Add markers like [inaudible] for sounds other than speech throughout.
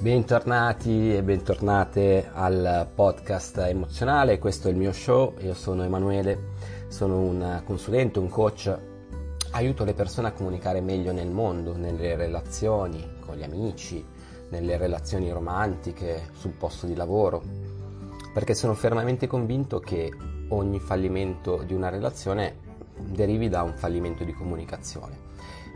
Bentornati e bentornate al podcast emozionale, questo è il mio show, io sono Emanuele, sono un consulente, un coach, aiuto le persone a comunicare meglio nel mondo, nelle relazioni con gli amici, nelle relazioni romantiche, sul posto di lavoro, perché sono fermamente convinto che ogni fallimento di una relazione derivi da un fallimento di comunicazione.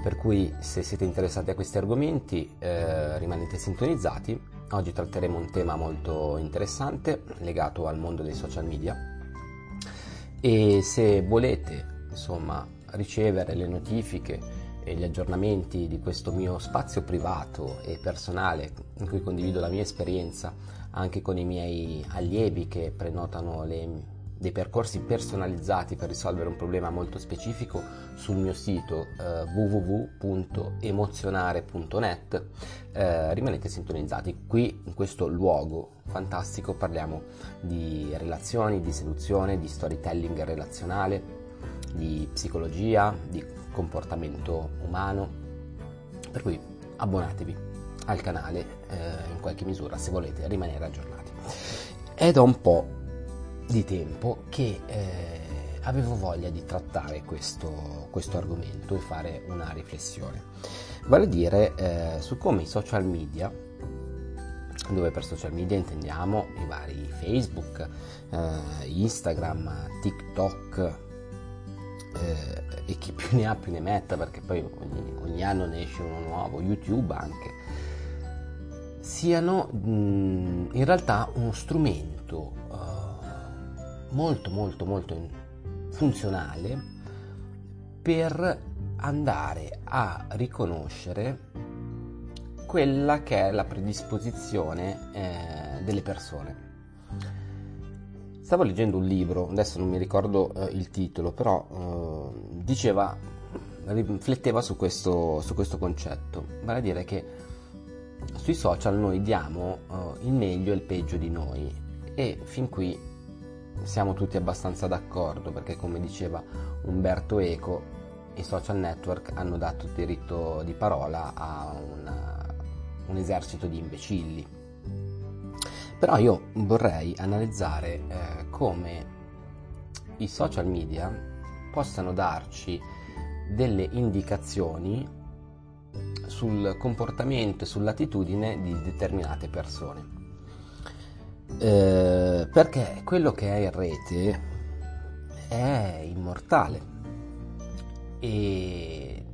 Per cui se siete interessati a questi argomenti eh, rimanete sintonizzati. Oggi tratteremo un tema molto interessante legato al mondo dei social media e se volete insomma ricevere le notifiche e gli aggiornamenti di questo mio spazio privato e personale in cui condivido la mia esperienza anche con i miei allievi che prenotano le dei percorsi personalizzati per risolvere un problema molto specifico sul mio sito eh, www.emozionare.net. Eh, rimanete sintonizzati. Qui in questo luogo fantastico parliamo di relazioni, di seduzione, di storytelling relazionale, di psicologia, di comportamento umano. Per cui abbonatevi al canale eh, in qualche misura se volete rimanere aggiornati. È da un po' di tempo che eh, avevo voglia di trattare questo, questo, argomento e fare una riflessione. Vale a dire eh, su come i social media, dove per social media intendiamo i vari Facebook, eh, Instagram, TikTok, eh, e chi più ne ha più ne metta perché poi ogni, ogni anno ne esce uno nuovo, YouTube anche, siano mh, in realtà uno strumento molto molto molto funzionale per andare a riconoscere quella che è la predisposizione eh, delle persone. Stavo leggendo un libro, adesso non mi ricordo eh, il titolo, però eh, diceva, rifletteva su questo, su questo, concetto, vale a dire che sui social noi diamo eh, il meglio e il peggio di noi e fin qui siamo tutti abbastanza d'accordo perché come diceva Umberto Eco i social network hanno dato diritto di parola a una, un esercito di imbecilli. Però io vorrei analizzare eh, come i social media possano darci delle indicazioni sul comportamento e sull'attitudine di determinate persone. Eh, perché quello che è in rete è immortale e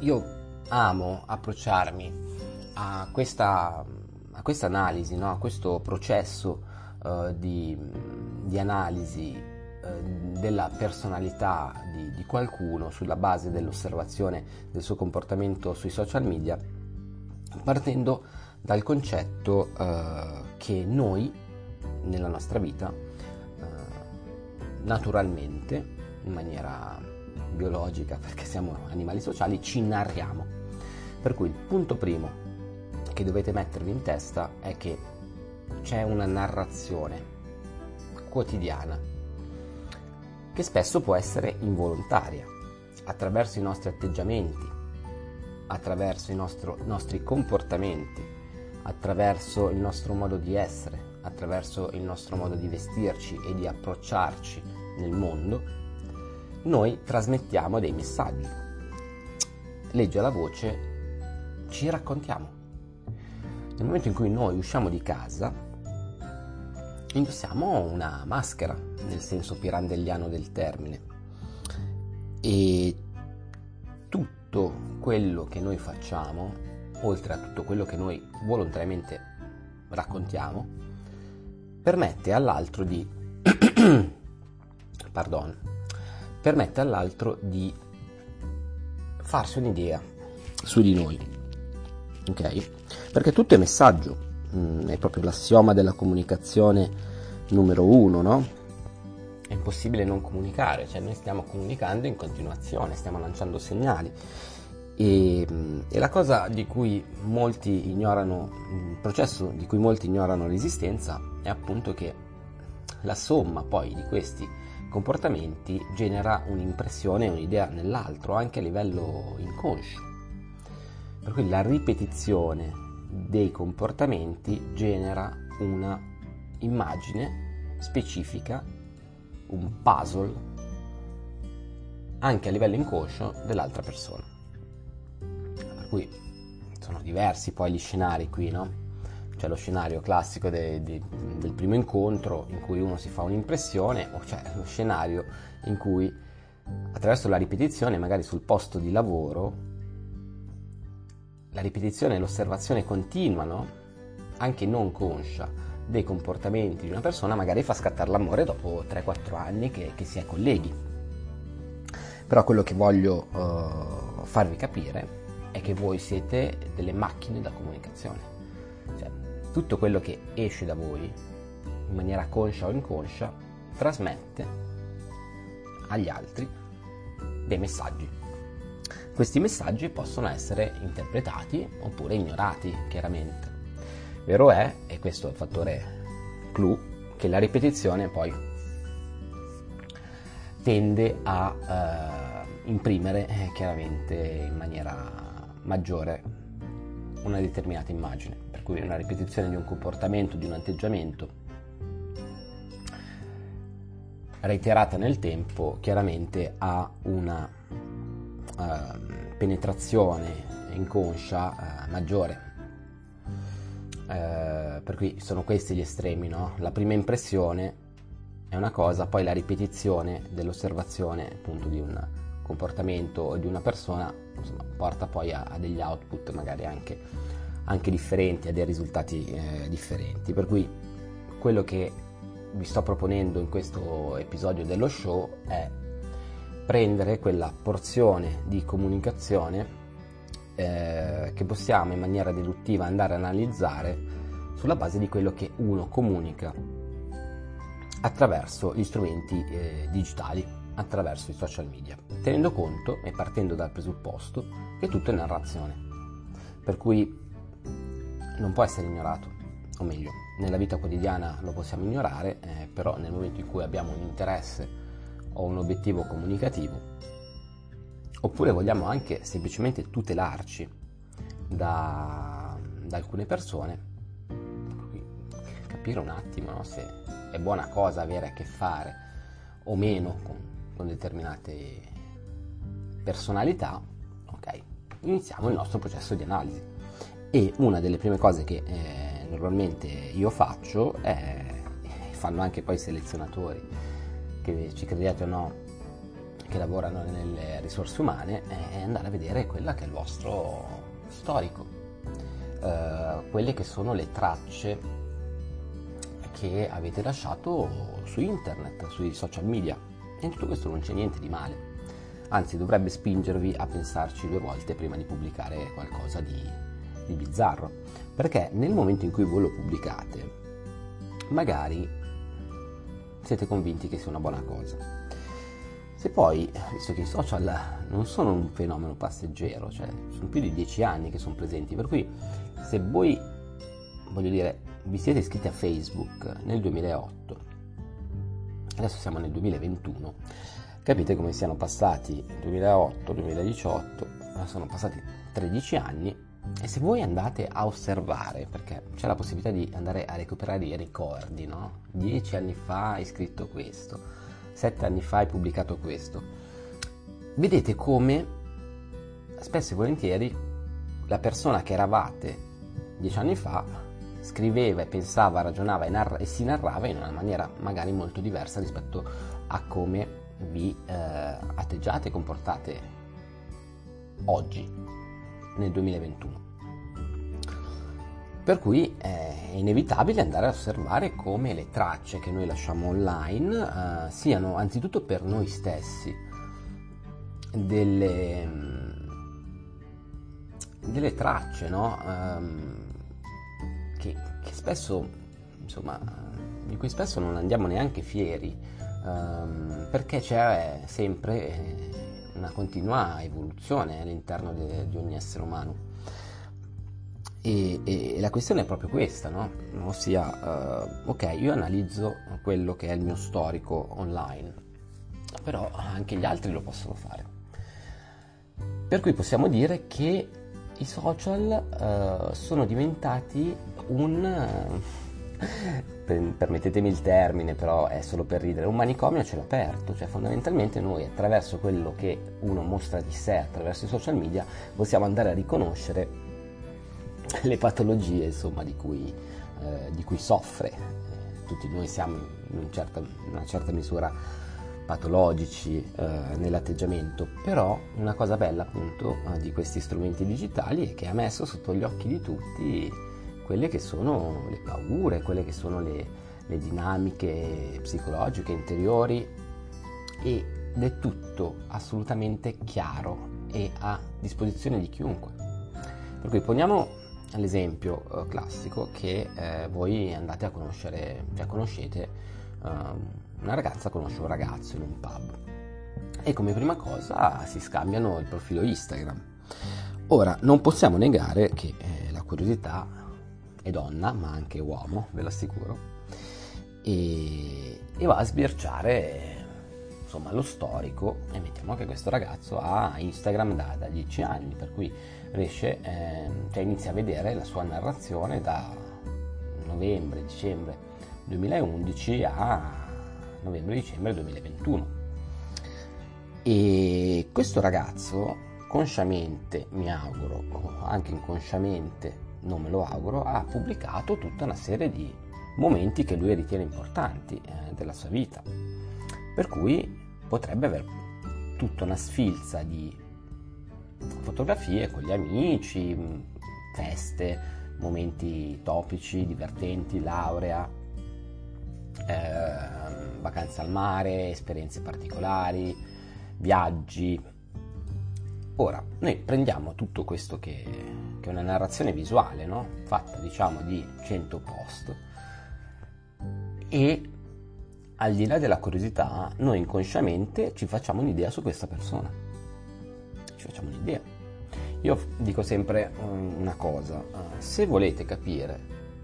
io amo approcciarmi a questa, a questa analisi, no? a questo processo uh, di, di, analisi uh, della personalità di, di qualcuno sulla base dell'osservazione del suo comportamento sui social media partendo dal concetto uh, che noi nella nostra vita uh, naturalmente, in maniera biologica, perché siamo animali sociali, ci narriamo. Per cui il punto primo che dovete mettervi in testa è che c'è una narrazione quotidiana che spesso può essere involontaria, attraverso i nostri atteggiamenti, attraverso i nostro, nostri comportamenti, attraverso il nostro modo di essere, attraverso il nostro modo di vestirci e di approcciarci nel mondo, noi trasmettiamo dei messaggi. Legge la voce, ci raccontiamo. Nel momento in cui noi usciamo di casa, indossiamo una maschera, nel senso pirandelliano del termine. E tutto quello che noi facciamo, oltre a tutto quello che noi volontariamente raccontiamo, permette all'altro di [clears throat] pardon, permette all'altro di farsi un'idea su di noi. Ok? Perché tutto è messaggio, mm, è proprio l'assioma della comunicazione numero uno, no? è impossibile non comunicare, cioè noi stiamo comunicando in continuazione, stiamo lanciando segnali. E, e, la cosa di cui molti ignorano, il processo di cui molti ignorano l'esistenza è appunto che la somma poi di questi comportamenti genera un'impressione, un'idea nell'altro, anche a livello inconscio. Per cui la ripetizione dei comportamenti genera una immagine specifica, un puzzle, anche a livello inconscio dell'altra persona. Cui sono diversi poi gli scenari qui, no? C'è lo scenario classico de, de, del primo incontro in cui uno si fa un'impressione, o c'è lo scenario in cui attraverso la ripetizione, magari sul posto di lavoro, la ripetizione e l'osservazione continuano, anche non conscia, dei comportamenti di una persona, magari fa scattare l'amore dopo 3-4 anni che, che, si è colleghi. Però quello che voglio uh, farvi capire è che voi siete delle macchine da comunicazione. Cioè, tutto quello che esce da voi, in maniera conscia o inconscia, trasmette agli altri dei messaggi questi messaggi possono essere interpretati oppure ignorati, chiaramente. Vero è, e questo è il fattore clou, che la ripetizione poi tende a eh, imprimere eh, chiaramente in maniera maggiore una determinata immagine. Per cui una ripetizione di un comportamento, di un atteggiamento reiterata nel tempo chiaramente ha una eh, penetrazione inconscia eh, maggiore. Eh, per cui sono questi gli estremi, no? La prima impressione è una cosa, poi la ripetizione dell'osservazione appunto di un comportamento di una persona insomma, porta poi a, a, degli output magari anche, anche, differenti, a dei risultati eh, differenti. Per cui quello che vi sto proponendo in questo episodio dello show è prendere quella porzione di comunicazione eh, che possiamo in maniera deduttiva andare a analizzare sulla base di quello che uno comunica attraverso gli strumenti eh, digitali, attraverso i social media, tenendo conto e partendo dal presupposto che tutto è narrazione, per cui non può essere ignorato, o meglio, nella vita quotidiana lo possiamo ignorare, eh, però nel momento in cui abbiamo un interesse o un obiettivo comunicativo, oppure vogliamo anche semplicemente tutelarci da, da alcune persone, capire un attimo no, se è buona cosa avere a che fare o meno con, con determinate personalità, ok, iniziamo il nostro processo di analisi. E una delle prime cose che eh, normalmente io faccio è, [laughs] fanno anche poi i selezionatori, che ci crediate o no, che lavorano nelle risorse umane, è andare a vedere quella che è il vostro storico, eh, quelle che sono le tracce che avete lasciato su internet, sui social media. E in tutto questo non c'è niente di male, anzi dovrebbe spingervi a pensarci due volte prima di pubblicare qualcosa di, di bizzarro, perché nel momento in cui voi lo pubblicate, magari siete convinti che sia una buona cosa. Se poi, visto che i social non sono un fenomeno passeggero, cioè sono più di dieci anni che sono presenti, per cui se voi, voglio dire, vi siete iscritti a Facebook nel 2008, adesso siamo nel 2021, capite come siano passati 2008, 2018, sono passati 13 anni e se voi andate a osservare, perché c'è la possibilità di andare a recuperare i ricordi, no? Dieci anni fa hai scritto questo, sette anni fa hai pubblicato questo, vedete come spesso e volentieri la persona che eravate dieci anni fa scriveva e pensava, ragionava e, narra- e si narrava in una maniera magari molto diversa rispetto a come vi eh, atteggiate e comportate oggi nel 2021. Per cui è inevitabile andare a osservare come le tracce che noi lasciamo online uh, siano anzitutto per noi stessi delle, delle tracce no? um, che, che, spesso, insomma, di cui spesso non andiamo neanche fieri um, perché c'è sempre una continua evoluzione all'interno de, di ogni essere umano. E, e, la questione è proprio questa, no? ossia, uh, ok, io analizzo quello che è il mio storico online, però anche gli altri lo possono fare. Per cui possiamo dire che i social uh, sono diventati un... permettetemi il termine, però è solo per ridere, un manicomio a cielo aperto, cioè fondamentalmente noi attraverso quello che uno mostra di sé attraverso i social media possiamo andare a riconoscere le patologie insomma, di, cui, eh, di cui soffre. Tutti noi siamo in, un certo, in una certa misura patologici eh, nell'atteggiamento, però una cosa bella appunto eh, di questi strumenti digitali è che ha messo sotto gli occhi di tutti quelle che sono le paure, quelle che sono le, le dinamiche psicologiche interiori ed è tutto assolutamente chiaro e a disposizione di chiunque. Per cui poniamo l'esempio eh, classico che eh, voi andate a conoscere, cioè conoscete eh, una ragazza conosce un ragazzo in un pub. E come prima cosa si scambiano il profilo Instagram. Ora, non possiamo negare che eh, la curiosità è donna, ma anche uomo, ve l'assicuro, e, e va a sbirciare insomma, lo storico. E mettiamo che questo ragazzo ha Instagram da, da 10 anni, per cui riesce, eh, cioè inizia a vedere la sua narrazione da novembre, dicembre 2011 a novembre-dicembre 2021. E questo ragazzo, consciamente, mi auguro, anche inconsciamente, non me lo auguro, ha pubblicato tutta una serie di momenti che lui ritiene importanti eh, della sua vita. Per cui potrebbe aver tutta una sfilza di fotografie con gli amici, feste, momenti topici, divertenti, laurea, eh, vacanze al mare, esperienze particolari, viaggi. Ora, noi prendiamo tutto questo che, che è una narrazione visuale, no? fatta diciamo di 100 post, e al di là della curiosità, noi inconsciamente ci facciamo un'idea su questa persona. Ci facciamo un'idea. Io dico sempre um, una cosa, uh, se volete capire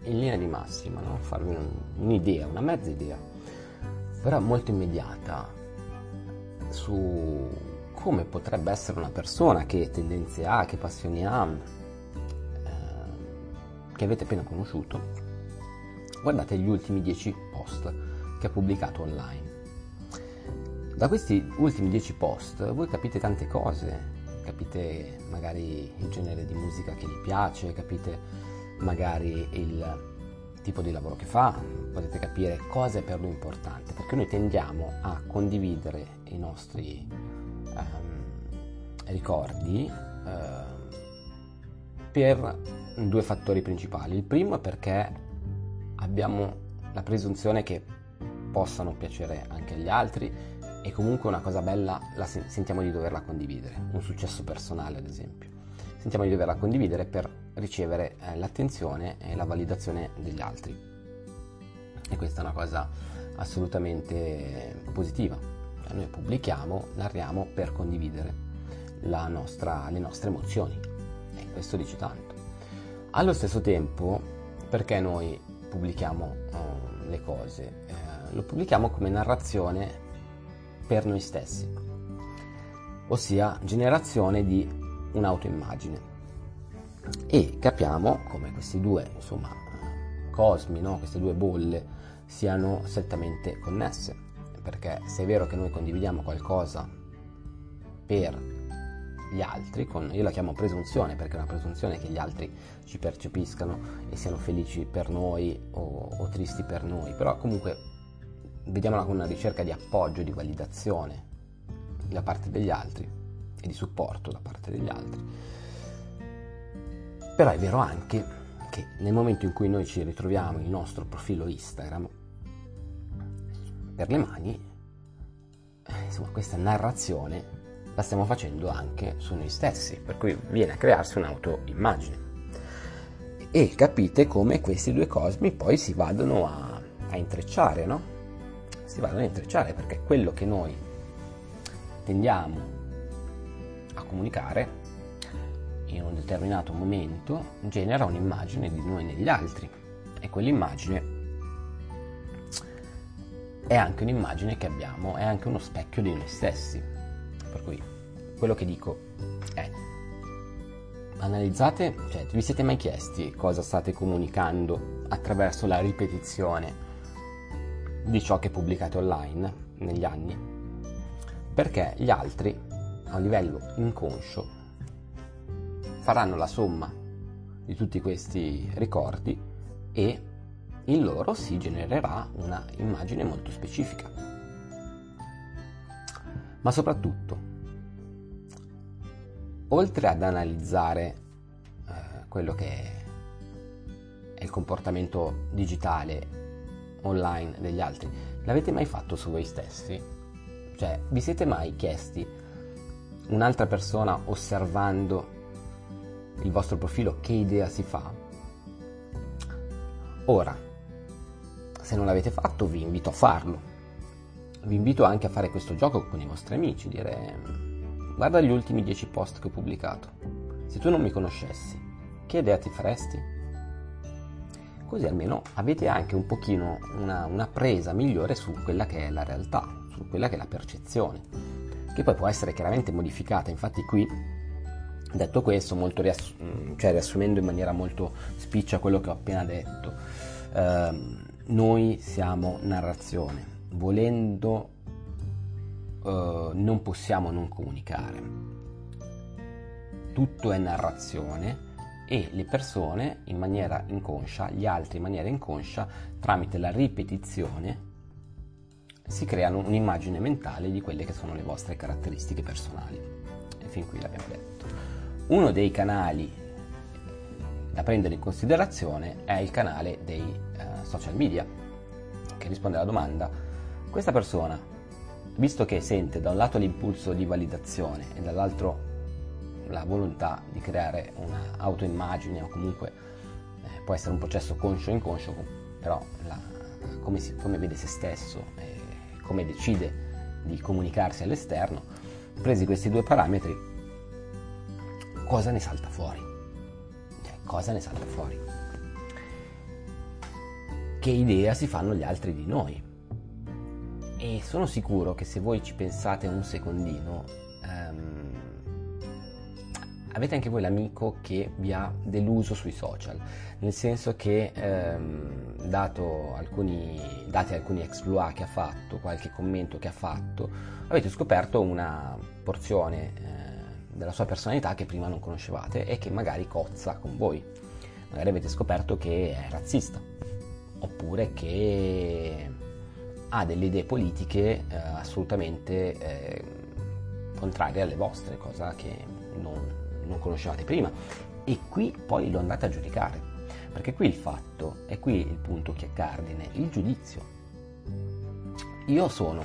in linea di massima, no? farvi un'idea, una mezza idea, però molto immediata su come potrebbe essere una persona, che tendenze ha, che passioni ha, eh, che avete appena conosciuto, guardate gli ultimi 10 post che ha pubblicato online. Da questi ultimi 10 post voi capite tante cose, capite magari il genere di musica che gli piace, capite magari il tipo di lavoro che fa, potete capire cosa è per lui importante, perché noi tendiamo a condividere i nostri um, ricordi uh, per due fattori principali. Il primo è perché abbiamo la presunzione che possano piacere anche agli altri e comunque una cosa bella la sentiamo di doverla condividere, un successo personale ad esempio sentiamo di doverla condividere per ricevere eh, l'attenzione e la validazione degli altri. E questa è una cosa assolutamente positiva. Cioè, noi pubblichiamo, narriamo per condividere nostra, le nostre emozioni e questo dice tanto. Allo stesso tempo, perché noi pubblichiamo uh, le cose? Eh, lo pubblichiamo come narrazione per noi stessi, ossia generazione di un'autoimmagine. E capiamo come questi due insomma, cosmi, no? queste due bolle siano strettamente connesse, perché se è vero che noi condividiamo qualcosa per gli altri, con, io la chiamo presunzione perché è una presunzione che gli altri ci percepiscano e siano felici per noi o, o tristi per noi, però comunque vediamola come una ricerca di appoggio, di validazione da parte degli altri e di supporto da parte degli altri. Però è vero anche che nel momento in cui noi ci ritroviamo il nostro profilo Instagram per le mani, eh, insomma, questa narrazione la stiamo facendo anche su noi stessi, per cui viene a crearsi un'autoimmagine. E capite come questi due cosmi poi si vadano a, a intrecciare, no? Si vadano a intrecciare perché quello che noi tendiamo a comunicare in un determinato momento genera un'immagine di noi negli altri e quell'immagine è anche un'immagine che abbiamo, è anche uno specchio di noi stessi. Per cui quello che dico è analizzate, cioè vi siete mai chiesti cosa state comunicando attraverso la ripetizione di ciò che pubblicate online negli anni? Perché gli altri, a livello inconscio, faranno la somma di tutti questi ricordi e in loro si genererà una immagine molto specifica. Ma soprattutto, oltre ad analizzare eh, quello che è il comportamento digitale online degli altri, l'avete mai fatto su voi stessi? Cioè, vi siete mai chiesti un'altra persona osservando il vostro profilo che idea si fa? Ora, se non l'avete fatto vi invito a farlo. Vi invito anche a fare questo gioco con i vostri amici, dire Guarda gli ultimi 10 post che ho pubblicato. Se tu non mi conoscessi, che idea ti faresti? Così almeno avete anche un pochino una, una presa migliore su quella che è la realtà, su quella che è la percezione, che poi può essere chiaramente modificata. Infatti qui, detto questo, riass- mm, cioè riassumendo in maniera molto spiccia quello che ho appena detto, ehm, noi siamo narrazione. Volendo eh, non possiamo non comunicare. Tutto è narrazione e le persone in maniera inconscia, gli altri in maniera inconscia, tramite la ripetizione, si creano un'immagine mentale di quelle che sono le vostre caratteristiche personali. E fin qui l'abbiamo detto. Uno dei canali da prendere in considerazione è il canale dei uh, social media, che risponde alla domanda, questa persona visto che sente da un lato l'impulso di validazione e dall'altro la volontà di creare un'autoimmagine o comunque eh, può essere un processo conscio inconscio, però la, come, si, come, vede se stesso e come decide di comunicarsi all'esterno, presi questi due parametri, cosa ne salta fuori? Cioè, cosa ne salta fuori? Che idea si fanno gli altri di noi? E sono sicuro che se voi ci pensate un secondino, ehm, avete anche voi l'amico che vi ha deluso sui social, nel senso che ehm, dato alcuni, dati alcuni exploit che ha fatto, qualche commento che ha fatto, avete scoperto una porzione eh, della sua personalità che prima non conoscevate e che magari cozza con voi. Magari avete scoperto che è razzista, oppure che ha delle idee politiche eh, assolutamente eh, contrarie alle vostre, cosa che non, non conoscevate prima. E qui poi lo andate a giudicare, perché qui il fatto, è qui il punto che è cardine, il giudizio. Io sono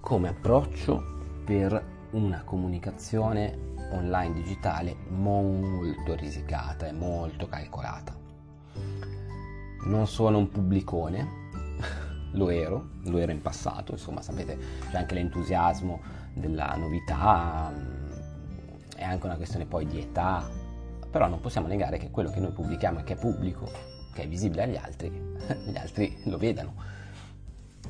come approccio per una comunicazione online digitale molto risicata e molto calcolata. Non sono un pubblicone, [laughs] lo ero, lo ero in passato, insomma sapete c'è anche l'entusiasmo della novità, è anche una questione poi di età, però non possiamo negare che quello che noi pubblichiamo e che è pubblico, che è visibile agli altri, [laughs] gli altri lo vedano.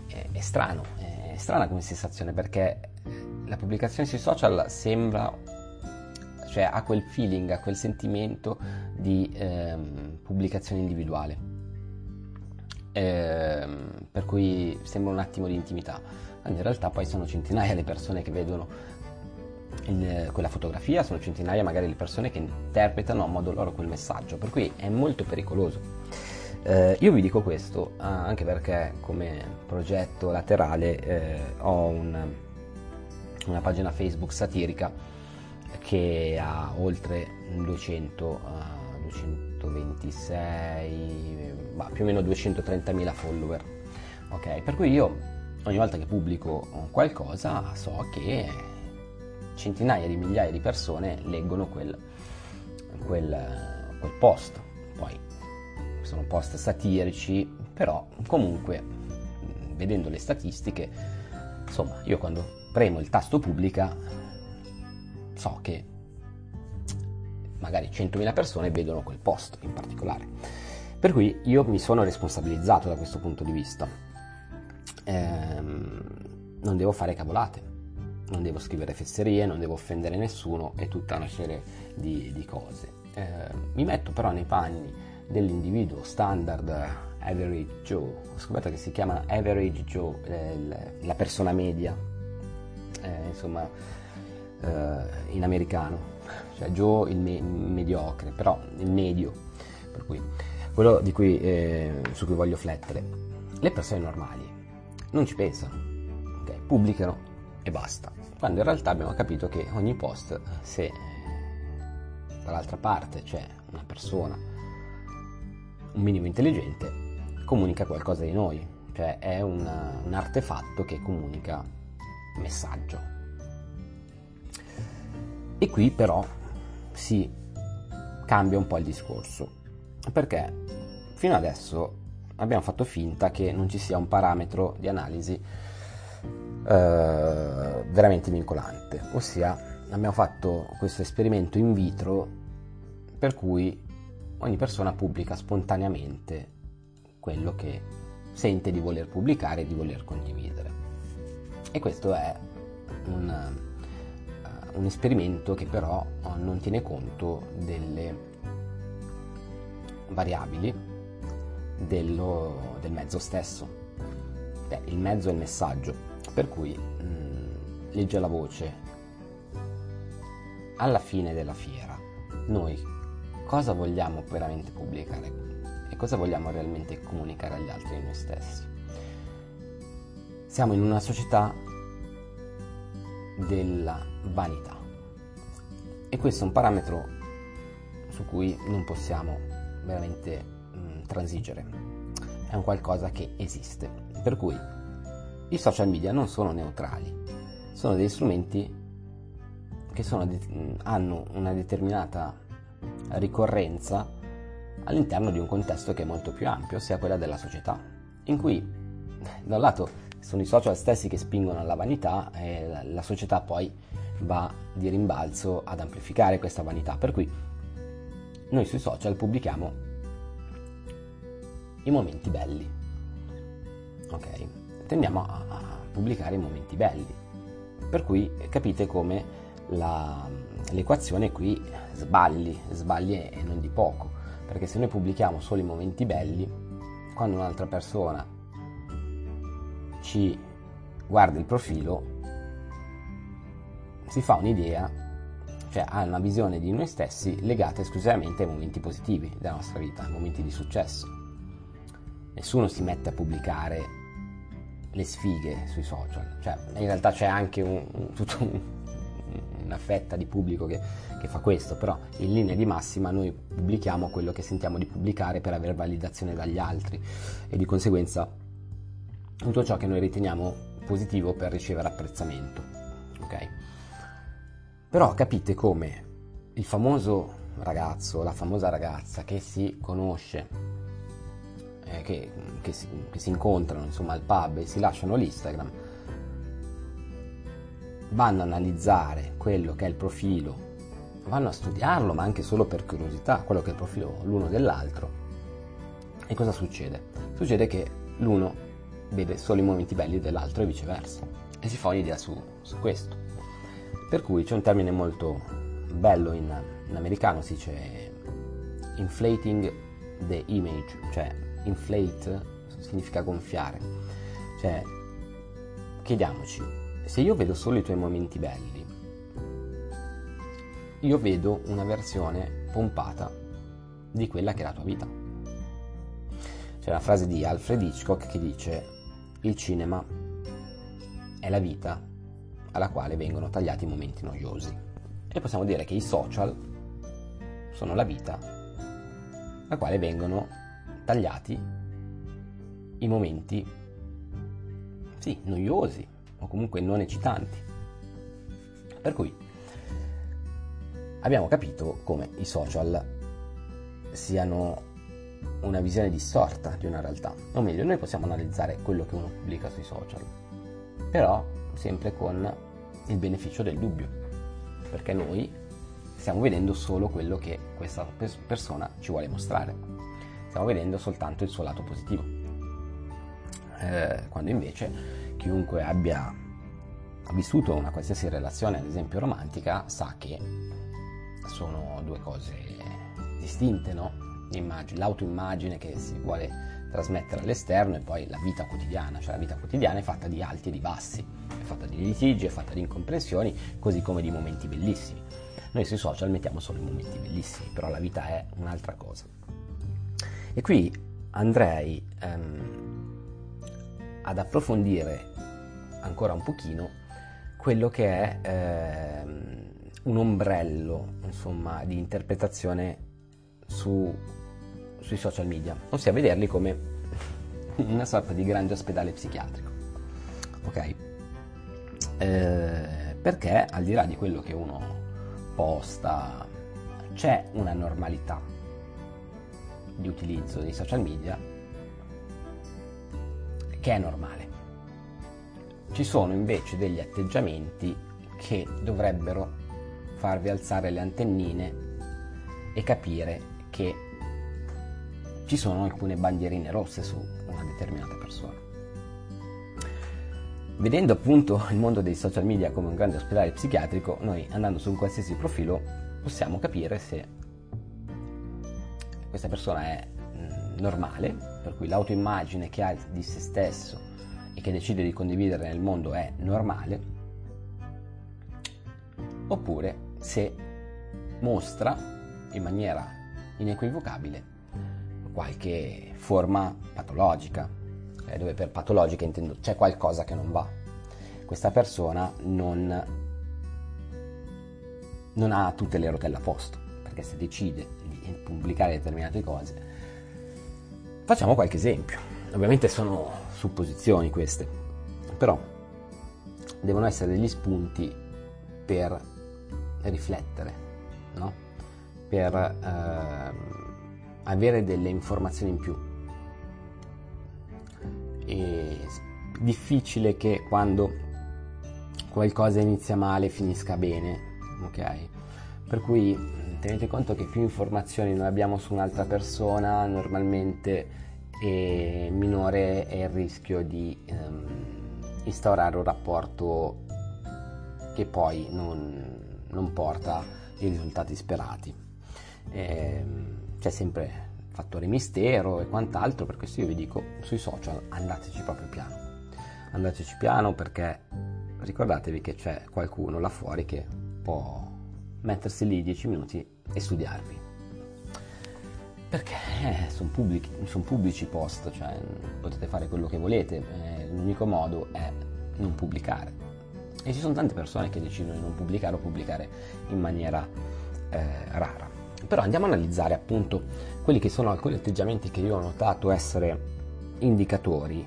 È, è strano, è strana come sensazione perché la pubblicazione sui social sembra, cioè ha quel feeling, ha quel sentimento di ehm, pubblicazione individuale. Ehm, per cui sembra un attimo di intimità, in realtà poi sono centinaia le persone che vedono il, quella fotografia, sono centinaia magari le persone che interpretano a modo loro quel messaggio, per cui è molto pericoloso. Eh, io vi dico questo anche perché come progetto laterale eh, ho un, una pagina Facebook satirica che ha oltre 200, uh, 226 bah, più o meno 230.000 follower. Ok, per cui io ogni volta che pubblico qualcosa so che centinaia di migliaia di persone leggono quel, quel, quel post. Poi sono post satirici, però comunque vedendo le statistiche, insomma, io quando premo il tasto pubblica so che magari 100.000 persone vedono quel post in particolare. Per cui io mi sono responsabilizzato da questo punto di vista. Ehm, non devo fare cavolate. non devo scrivere fesserie, non devo offendere nessuno e tutta una serie di, di cose. Eh, mi metto però nei panni dell'individuo standard average Joe, ho scoperto che si chiama average Joe, eh, la persona media, eh, insomma, eh, in americano, cioè Joe il, me- mediocre, però il medio, per cui quello cui, eh, su cui voglio flettere. Le persone normali non ci pensano, okay? pubblicano e basta. Quando in realtà abbiamo capito che ogni post, se dall'altra parte c'è una persona un minimo intelligente, comunica qualcosa di noi, cioè è un, un artefatto che comunica messaggio. E qui però si cambia un po' il discorso, perché fino adesso abbiamo fatto finta che non ci sia un parametro di analisi eh, veramente vincolante, ossia abbiamo fatto questo esperimento in vitro per cui ogni persona pubblica spontaneamente quello che sente di voler pubblicare e di voler condividere. E questo è un, un esperimento che però uh, non tiene conto delle variabili dello, del mezzo stesso. Beh, il mezzo è il messaggio, per cui mh, mm, legge la voce. Alla fine della fiera, noi cosa vogliamo veramente pubblicare? cosa vogliamo realmente comunicare agli altri di noi stessi. Siamo in una società della vanità. E questo è un parametro su cui non possiamo veramente mh, mm, transigere, è un qualcosa che esiste, per cui i social media non sono neutrali, sono degli strumenti che sono, mm, hanno una determinata ricorrenza all'interno di un contesto che è molto più ampio, ossia quella della società, in cui da un lato sono i social stessi che spingono alla vanità e la società poi va di rimbalzo ad amplificare questa vanità, per cui noi sui social pubblichiamo i momenti belli, ok? Tendiamo a, pubblicare i momenti belli, per cui capite come la, l'equazione qui sbagli, sbagli e non di poco. Perché se noi pubblichiamo solo i momenti belli, quando un'altra persona ci guarda il profilo, si fa un'idea, cioè ha una visione di noi stessi legata esclusivamente ai momenti positivi della nostra vita, ai momenti di successo. Nessuno si mette a pubblicare le sfighe sui social, cioè in realtà c'è anche un, un, tutto un, una fetta di pubblico che, che, fa questo, però in linea di massima noi pubblichiamo quello che sentiamo di pubblicare per avere validazione dagli altri e di conseguenza tutto ciò che noi riteniamo positivo per ricevere apprezzamento. Ok? Però capite come il famoso ragazzo, la famosa ragazza che si conosce, eh, che, che, si, che si incontrano insomma al pub e si lasciano l'Instagram, vanno a analizzare quello che è il profilo, vanno a studiarlo, ma anche solo per curiosità, quello che è il profilo l'uno dell'altro. E cosa succede? Succede che l'uno vede solo i momenti belli dell'altro e viceversa. E si fa un'idea su, su questo. Per cui c'è un termine molto bello in, in americano, si dice inflating the image, cioè inflate significa gonfiare. Cioè, chiediamoci, se io vedo solo i tuoi momenti belli, io vedo una versione pompata di quella che è la tua vita. C'è una frase di Alfred Hitchcock che dice il cinema è la vita alla quale vengono tagliati i momenti noiosi. E possiamo dire che i social sono la vita alla quale vengono tagliati i momenti, sì, noiosi, o comunque non eccitanti. Per cui abbiamo capito come i social siano una visione distorta di una realtà. O meglio, noi possiamo analizzare quello che uno pubblica sui social, però sempre con il beneficio del dubbio, perché noi stiamo vedendo solo quello che questa persona ci vuole mostrare, stiamo vedendo soltanto il suo lato positivo, eh, quando invece chiunque abbia vissuto una qualsiasi relazione, ad esempio romantica, sa che sono due cose distinte, no? L'autoimmagine che si vuole trasmettere all'esterno e poi la vita quotidiana, cioè la vita quotidiana è fatta di alti e di bassi, è fatta di litigi, è fatta di incomprensioni, così come di momenti bellissimi. Noi sui social mettiamo solo i momenti bellissimi, però la vita è un'altra cosa. E qui andrei ehm, ad approfondire ancora un pochino quello che è ehm, un ombrello insomma, di interpretazione su, sui social media, ossia vederli come una sorta di grande ospedale psichiatrico. Ok? Eh, perché al di là di quello che uno posta, c'è una normalità di utilizzo dei social media che è normale. Ci sono invece degli atteggiamenti che dovrebbero farvi alzare le antennine e capire che ci sono alcune bandierine rosse su una determinata persona. Vedendo appunto il mondo dei social media come un grande ospedale psichiatrico, noi andando su un qualsiasi profilo possiamo capire se questa persona è mm, normale, per cui l'autoimmagine che ha di se stesso e che decide di condividere nel mondo è normale, oppure se mostra in maniera inequivocabile qualche forma patologica, eh, dove per patologica intendo c'è qualcosa che non va. Questa persona non, non ha tutte le rotelle a posto, perché se decide di pubblicare determinate cose, facciamo qualche esempio. Ovviamente sono supposizioni queste, però devono essere degli spunti per riflettere, no? per eh, avere delle informazioni in più è difficile che quando qualcosa inizia male finisca bene, ok? Per cui tenete conto che più informazioni noi abbiamo su un'altra persona, normalmente è minore è il rischio di um, instaurare un rapporto che poi non, non porta i risultati sperati. Eh, c'è sempre fattore mistero e quant'altro, per questo io vi dico sui social andateci proprio piano. Andateci piano perché ricordatevi che c'è qualcuno là fuori che può mettersi lì 10 minuti e studiarvi. Perché eh, sono pubblici, son pubblici post, cioè potete fare quello che volete, eh, l'unico modo è non pubblicare. E ci sono tante persone che decidono di non pubblicare o pubblicare in maniera eh, rara. Però andiamo a analizzare appunto quelli che sono alcuni atteggiamenti che io ho notato essere indicatori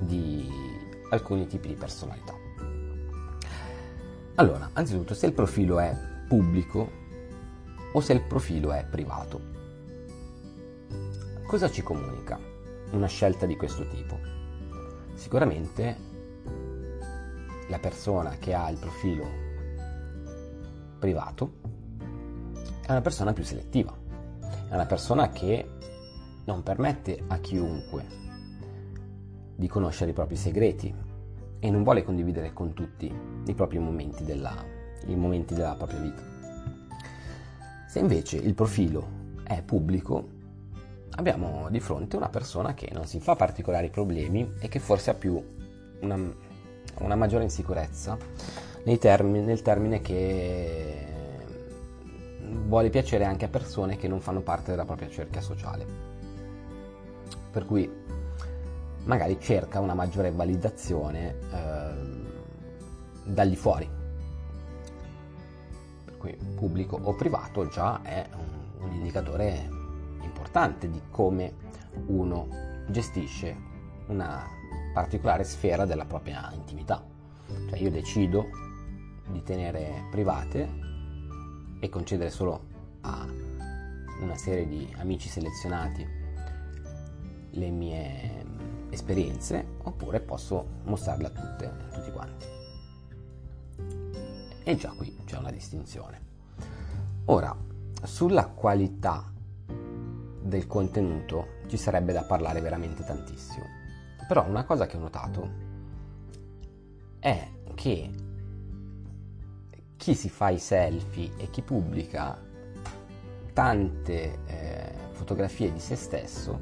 di alcuni tipi di personalità. Allora, anzitutto se il profilo è pubblico o se il profilo è privato. Cosa ci comunica una scelta di questo tipo? Sicuramente la persona che ha il profilo privato è una persona più selettiva, è una persona che non permette a chiunque di conoscere i propri segreti e non vuole condividere con tutti i propri momenti della, i momenti della propria vita. Se invece il profilo è pubblico, abbiamo di fronte una persona che non si fa particolari problemi e che forse ha più una, una maggiore insicurezza termini, nel termine che vuole piacere anche a persone che non fanno parte della propria cerchia sociale. Per cui magari cerca una maggiore validazione eh, di fuori. Per cui pubblico o privato già è un, un indicatore importante di come uno gestisce una particolare sfera della propria intimità. Cioè io decido di tenere private e concedere solo a una serie di amici selezionati le mie esperienze oppure posso mostrarle a tutte, a tutti quanti. E già qui c'è una distinzione. Ora, sulla qualità del contenuto ci sarebbe da parlare veramente tantissimo. Però una cosa che ho notato è che chi si fa i selfie e chi pubblica tante eh, fotografie di se stesso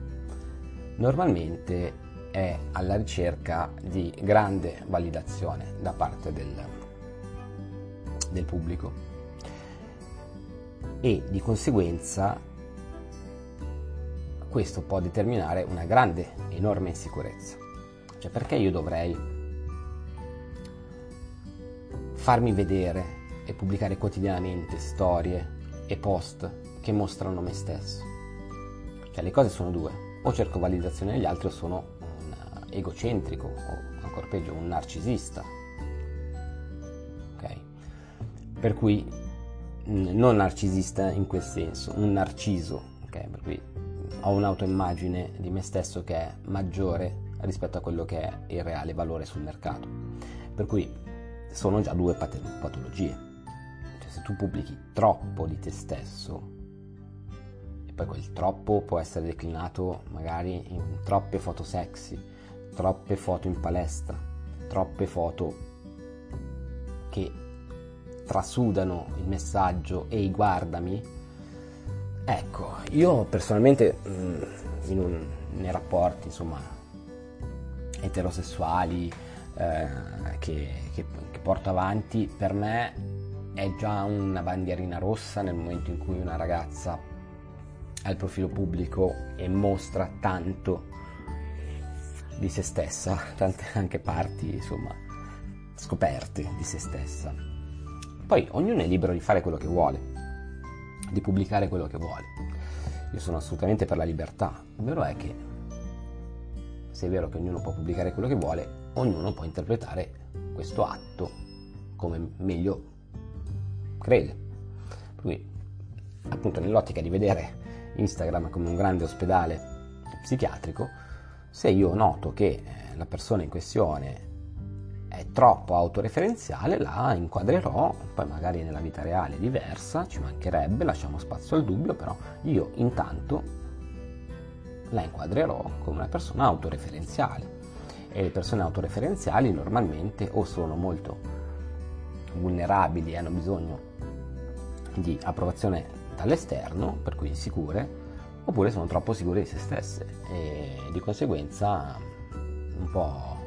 normalmente è alla ricerca di grande validazione da parte del, del pubblico e di conseguenza questo può determinare una grande, enorme insicurezza. Cioè perché io dovrei farmi vedere e pubblicare quotidianamente storie e post che mostrano me stesso? Cioè le cose sono due, o cerco validazione negli altri o sono un egocentrico o ancora peggio un narcisista. Ok? Per cui non narcisista in quel senso, un narciso, ok? Per cui ho un'autoimmagine di me stesso che è maggiore rispetto a quello che è il reale valore sul mercato. Per cui sono già due patologie. Cioè, se tu pubblichi troppo di te stesso, e poi quel troppo può essere declinato magari in troppe foto sexy, troppe foto in palestra, troppe foto che trasudano il messaggio ehi guardami, Ecco, io personalmente mm, un, nei rapporti insomma, eterosessuali eh, che, che, che porto avanti, per me è già una bandierina rossa nel momento in cui una ragazza ha il profilo pubblico e mostra tanto di se stessa, tante anche parti insomma scoperte di se stessa. Poi ognuno è libero di fare quello che vuole di pubblicare quello che vuole. Io sono assolutamente per la libertà. Il vero è che, se è vero che ognuno può pubblicare quello che vuole, ognuno può interpretare questo atto come meglio crede. Per cui, appunto, nell'ottica di vedere Instagram come un grande ospedale psichiatrico, se io noto che la persona in questione è troppo autoreferenziale, la inquadrerò, poi magari nella vita reale è diversa, ci mancherebbe, lasciamo spazio al dubbio, però io intanto la inquadrerò come una persona autoreferenziale e le persone autoreferenziali normalmente o sono molto vulnerabili e hanno bisogno di approvazione dall'esterno, per cui insicure, oppure sono troppo sicure di se stesse e di conseguenza un po'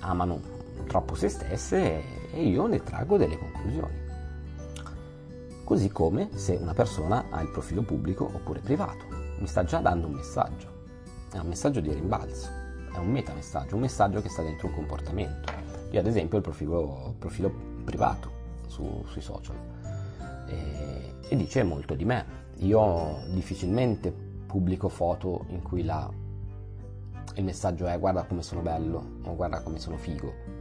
amano troppo se stesse e io ne traggo delle conclusioni. Così come se una persona ha il profilo pubblico oppure privato, mi sta già dando un messaggio, è un messaggio di rimbalzo, è un metamessaggio, un messaggio che sta dentro un comportamento. Io ad esempio ho il profilo, profilo privato su, sui social e, e dice molto di me. Io difficilmente pubblico foto in cui la, il messaggio è guarda come sono bello o guarda come sono figo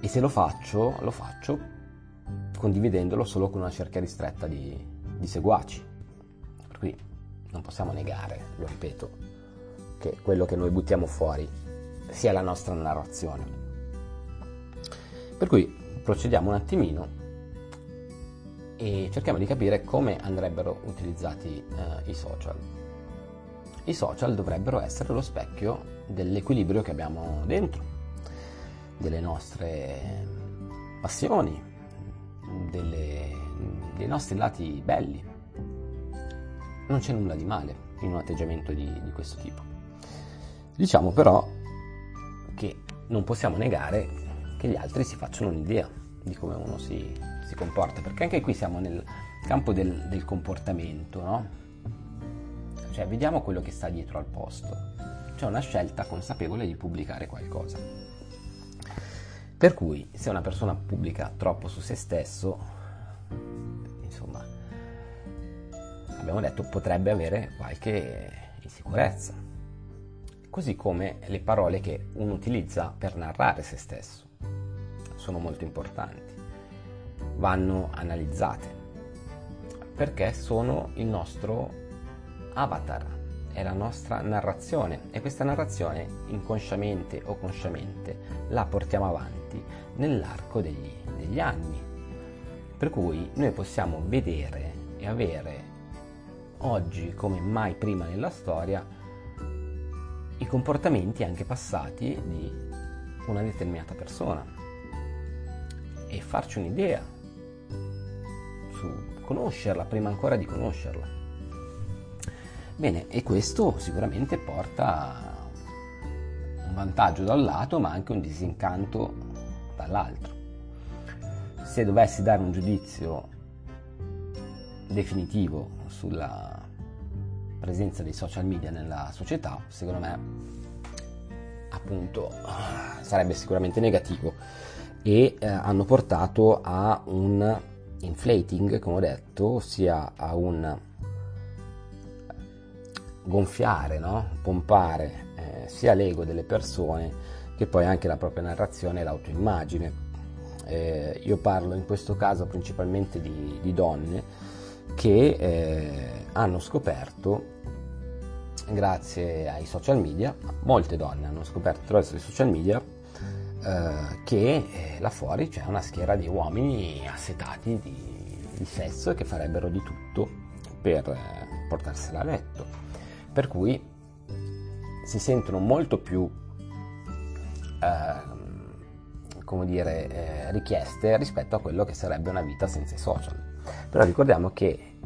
e se lo faccio, lo faccio condividendolo solo con una cerchia ristretta di, di seguaci. Per cui non possiamo negare, lo ripeto, che quello che noi buttiamo fuori sia la nostra narrazione. Per cui procediamo un attimino e cerchiamo di capire come andrebbero utilizzati eh, i social. I social dovrebbero essere lo specchio dell'equilibrio che abbiamo dentro, delle nostre passioni, delle, dei nostri lati belli. Non c'è nulla di male in un atteggiamento di, di questo tipo. Diciamo però che non possiamo negare che gli altri si facciano un'idea di come uno si, si comporta, perché anche qui siamo nel campo del, del comportamento, no? Cioè vediamo quello che sta dietro al posto. C'è una scelta consapevole di pubblicare qualcosa. Per cui se una persona pubblica troppo su se stesso, insomma, abbiamo detto potrebbe avere qualche insicurezza. Così come le parole che uno utilizza per narrare se stesso sono molto importanti, vanno analizzate perché sono il nostro avatar è la nostra narrazione e questa narrazione inconsciamente o consciamente la portiamo avanti nell'arco degli, degli anni. Per cui noi possiamo vedere e avere oggi come mai prima nella storia i comportamenti anche passati di una determinata persona. E farci un'idea su conoscerla prima ancora di conoscerla. Bene, e questo sicuramente porta un vantaggio da un lato, ma anche un disincanto dall'altro. Se dovessi dare un giudizio definitivo sulla presenza dei social media nella società, secondo me appunto sarebbe sicuramente negativo e eh, hanno portato a un inflating, come ho detto, ossia a un gonfiare, no? pompare eh, sia l'ego delle persone che poi anche la propria narrazione e l'autoimmagine. Eh, io parlo in questo caso principalmente di, di donne che eh, hanno scoperto grazie ai social media, molte donne hanno scoperto attraverso i social media eh, che eh, là fuori c'è una schiera di uomini assetati di, di sesso e che farebbero di tutto per eh, portarsela a letto. Per cui si sentono molto più ehm, come dire, richieste rispetto a quello che sarebbe una vita senza i social. Però ricordiamo che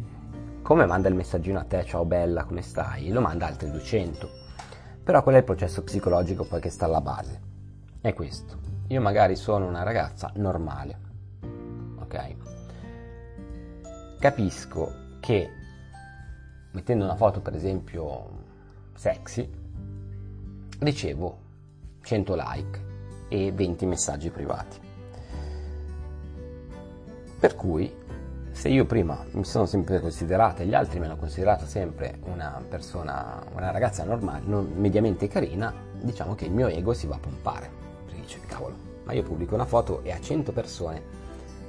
come manda il messaggino a te, ciao bella, come stai? Lo manda altri 200. Però qual è il processo psicologico poi che sta alla base? È questo. Io magari sono una ragazza normale, ok? Capisco che mettendo una foto per esempio sexy, ricevo 100 like e 20 messaggi privati. Per cui se io prima mi sono sempre considerata e gli altri mi hanno considerato sempre una persona, una ragazza normale, mediamente carina, diciamo che il mio ego si va a pompare. Dice, cavolo, ma io pubblico una foto e a 100 persone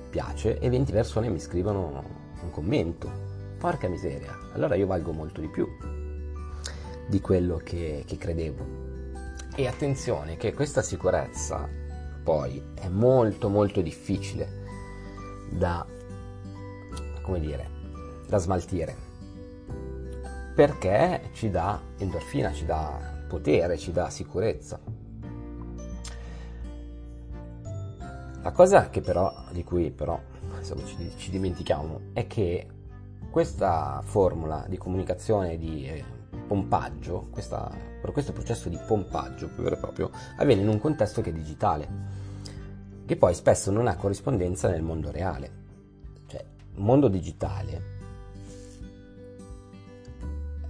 piace e 20 persone mi scrivono un commento. Porca miseria, allora io valgo molto di più di quello che, che credevo. E attenzione che questa sicurezza poi è molto molto difficile da come dire, da smaltire. Perché ci dà endorfina, ci dà potere, ci dà sicurezza. La cosa però, di cui però insomma, ci, ci, dimentichiamo è che questa formula di comunicazione di eh, pompaggio, questa, questo processo di pompaggio vero e proprio, avviene in un contesto che è digitale, che poi spesso non ha corrispondenza nel mondo reale mondo digitale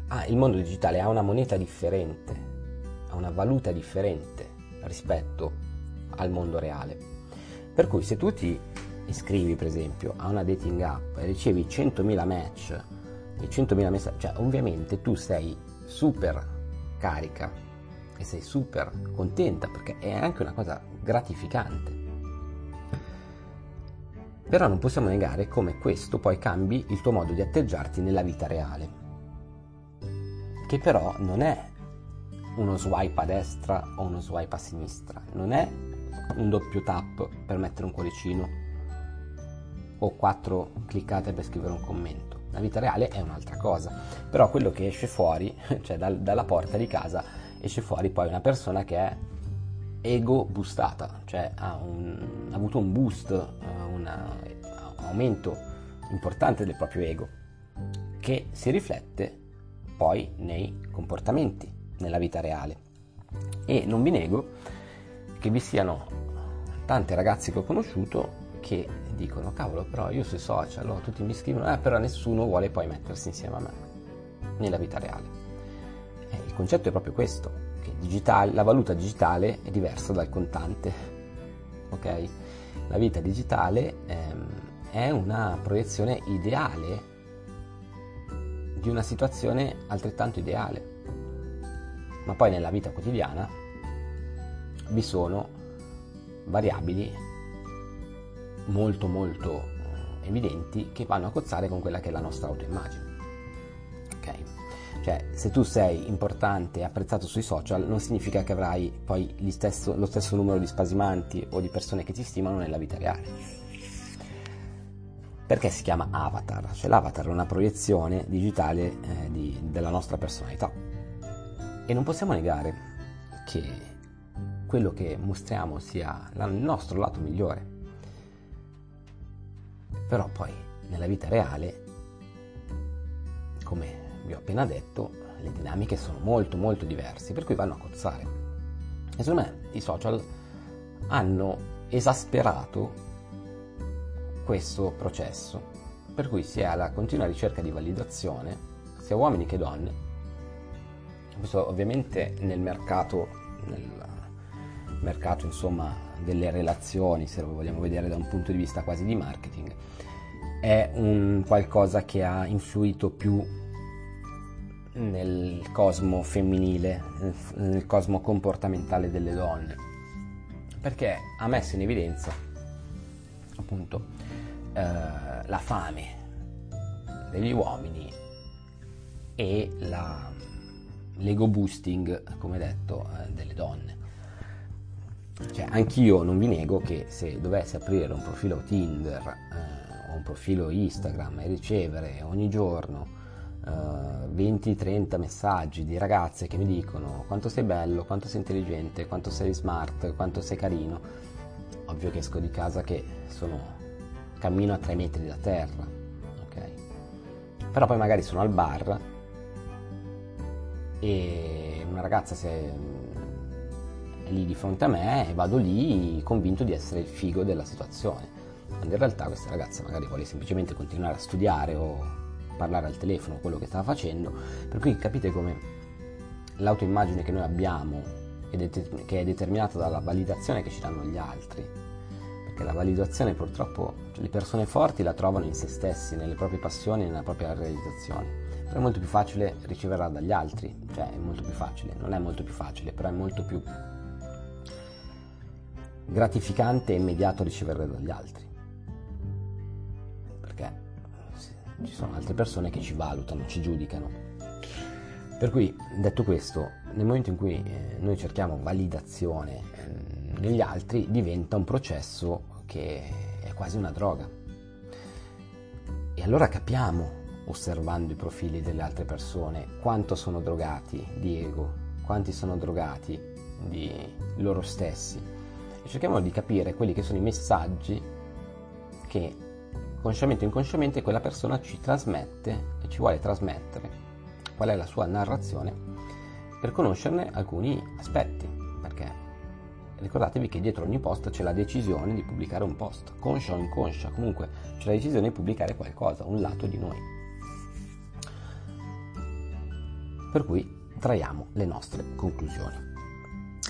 ah, il mondo digitale ha una moneta differente, ha una valuta differente rispetto al mondo reale. Per cui se tu ti iscrivi per esempio a una dating app e ricevi 100.000 match e 100.000 messaggi, cioè ovviamente tu sei super carica e sei super contenta perché è anche una cosa gratificante. Però non possiamo negare come questo poi cambi il tuo modo di atteggiarti nella vita reale. Che però non è uno swipe a destra o uno swipe a sinistra, non è un doppio tap per mettere un cuoricino o quattro cliccate per scrivere un commento. La vita reale è un'altra cosa, però quello che esce fuori, [laughs] cioè dal, dalla porta di casa, esce fuori poi una persona che è ego boostata, cioè ha, un, ha avuto un boost, un aumento importante del proprio ego, che si riflette poi nei comportamenti, nella vita reale. E non vi nego che vi siano tanti ragazzi che ho conosciuto che dicono cavolo però io sui social oh, tutti mi scrivono eh, però nessuno vuole poi mettersi insieme a me nella vita reale. E il concetto è proprio questo, che digitale, la valuta digitale è diversa dal contante. [laughs] Ok? La vita digitale ehm, è una proiezione ideale di una situazione altrettanto ideale. Ma poi nella vita quotidiana vi sono variabili molto molto eh, evidenti che vanno a cozzare con quella che è la nostra autoimmagine. Ok? Cioè, se tu sei importante e apprezzato sui social, non significa che avrai poi stesso, lo stesso numero di spasimanti o di persone che ti stimano nella vita reale. Perché si chiama avatar? Cioè, l'avatar è una proiezione digitale eh, di, della nostra personalità. E non possiamo negare che quello che mostriamo sia il nostro lato migliore. Però poi nella vita reale, come vi ho appena detto, le dinamiche sono molto molto diverse, per cui vanno a cozzare. E secondo me i social hanno esasperato questo processo, per cui si è alla continua ricerca di validazione, sia uomini che donne. Questo ovviamente nel mercato, nel mercato insomma delle relazioni, se lo vogliamo vedere da un punto di vista quasi di marketing, è un qualcosa che ha influito più nel cosmo femminile, nel cosmo comportamentale delle donne, perché ha messo in evidenza appunto eh, la fame degli uomini e la, l'ego boosting, come detto, eh, delle donne. Cioè, anch'io non vi nego che se dovessi aprire un profilo Tinder eh, o un profilo Instagram e ricevere ogni giorno 20-30 eh, messaggi di ragazze che mi dicono quanto sei bello, quanto sei intelligente, quanto sei smart, quanto sei carino, ovvio che esco di casa che sono cammino a 3 metri da terra, ok? Però poi magari sono al bar e una ragazza si è, lì di fronte a me e vado lì convinto di essere il figo della situazione. Quando in realtà questa ragazza magari vuole semplicemente continuare a studiare o parlare al telefono quello che stava facendo, per cui capite come l'autoimmagine che noi abbiamo che è determinata dalla validazione che ci danno gli altri, perché la validazione purtroppo le persone forti la trovano in se stessi, nelle proprie passioni, nella propria realizzazione, però è molto più facile riceverla dagli altri, cioè è molto più facile, non è molto più facile, però è molto più gratificante e immediato riceverla dagli altri. ci sono altre persone che ci valutano, ci giudicano. Per cui, detto questo, nel momento in cui eh, noi cerchiamo validazione eh, negli altri, diventa un processo che è quasi una droga. E allora capiamo, osservando i profili delle altre persone, quanto sono drogati di ego, quanti sono drogati di loro stessi. E cerchiamo di capire quelli che sono i messaggi che consciamente o inconsciamente quella persona ci trasmette e ci vuole trasmettere qual è la sua narrazione per conoscerne alcuni aspetti, perché ricordatevi che dietro ogni post c'è la decisione di pubblicare un post, conscia o inconscia, comunque c'è la decisione di pubblicare qualcosa, un lato di noi. Per cui traiamo le nostre conclusioni.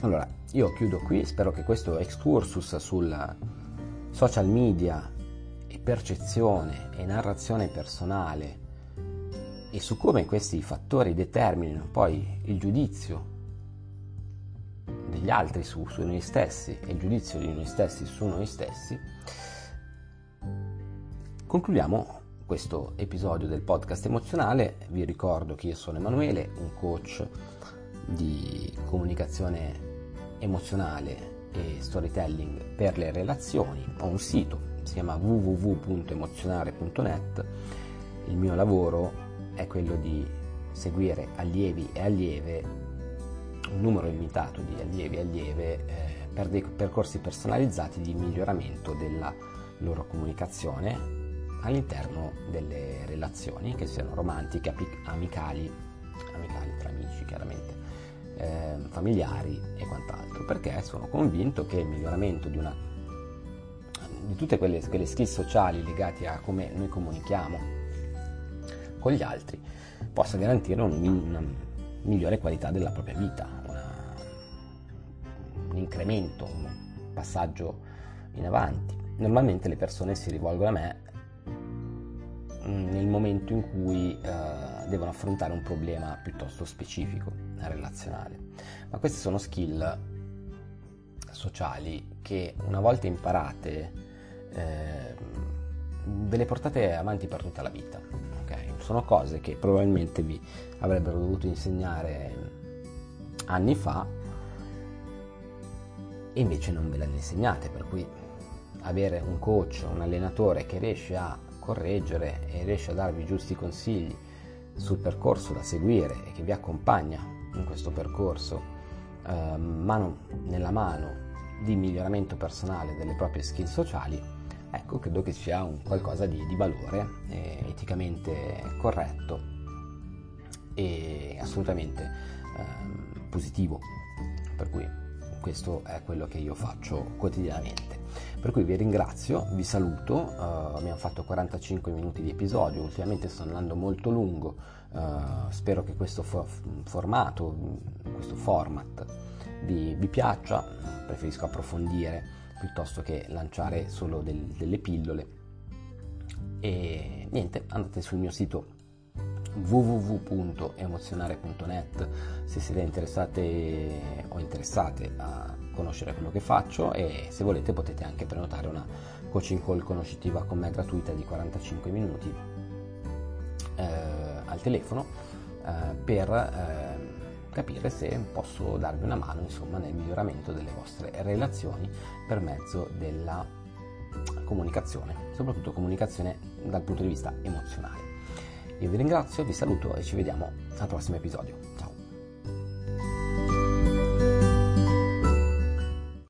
Allora, io chiudo qui, spero che questo excursus sul social media percezione e narrazione personale e su come questi fattori determinino poi il giudizio degli altri su, su noi stessi e il giudizio di noi stessi su noi stessi, concludiamo questo episodio del podcast emozionale. Vi ricordo che io sono Emanuele, un coach di comunicazione emozionale e storytelling per le relazioni. Ho un sito si chiama www.emozionare.net. Il mio lavoro è quello di seguire allievi e allieve, un numero limitato di allievi e allieve eh, per dei percorsi personalizzati di miglioramento della loro comunicazione all'interno delle relazioni, che siano romantiche, amicali, amicali tra amici chiaramente, eh, familiari e quant'altro, perché sono convinto che il miglioramento di una di tutte quelle, quelle skill sociali legate a come noi comunichiamo con gli altri possa garantire un, una migliore qualità della propria vita, una, un incremento, un passaggio in avanti. Normalmente le persone si rivolgono a me mm, nel momento in cui eh, devono affrontare un problema piuttosto specifico, relazionale. Ma queste sono skill sociali che una volta imparate eh, ve le portate avanti per tutta la vita. Okay? Sono cose che probabilmente vi avrebbero dovuto insegnare anni fa e invece non ve le hanno insegnate, per cui avere un coach, un allenatore che riesce a correggere e riesce a darvi giusti consigli sul percorso da seguire e che vi accompagna in questo percorso eh, mano nella mano di miglioramento personale delle proprie skill sociali ecco, credo che sia un qualcosa di, di valore, eh, eticamente corretto e assolutamente eh, positivo. Per cui questo è quello che io faccio quotidianamente. Per cui vi ringrazio, vi saluto, uh, abbiamo fatto 45 minuti di episodio, ultimamente sto andando molto lungo, uh, spero che questo for- formato, questo format vi, vi, piaccia, preferisco approfondire piuttosto che lanciare solo del, delle pillole. E niente, andate sul mio sito www.emozionare.net se siete interessate o interessate a conoscere quello che faccio e se volete potete anche prenotare una coaching call conoscitiva con me gratuita di 45 minuti eh, al telefono eh, per eh, capire se posso darvi una mano insomma nel miglioramento delle vostre relazioni per mezzo della comunicazione, soprattutto comunicazione dal punto di vista emozionale. Io vi ringrazio, vi saluto e ci vediamo al prossimo episodio.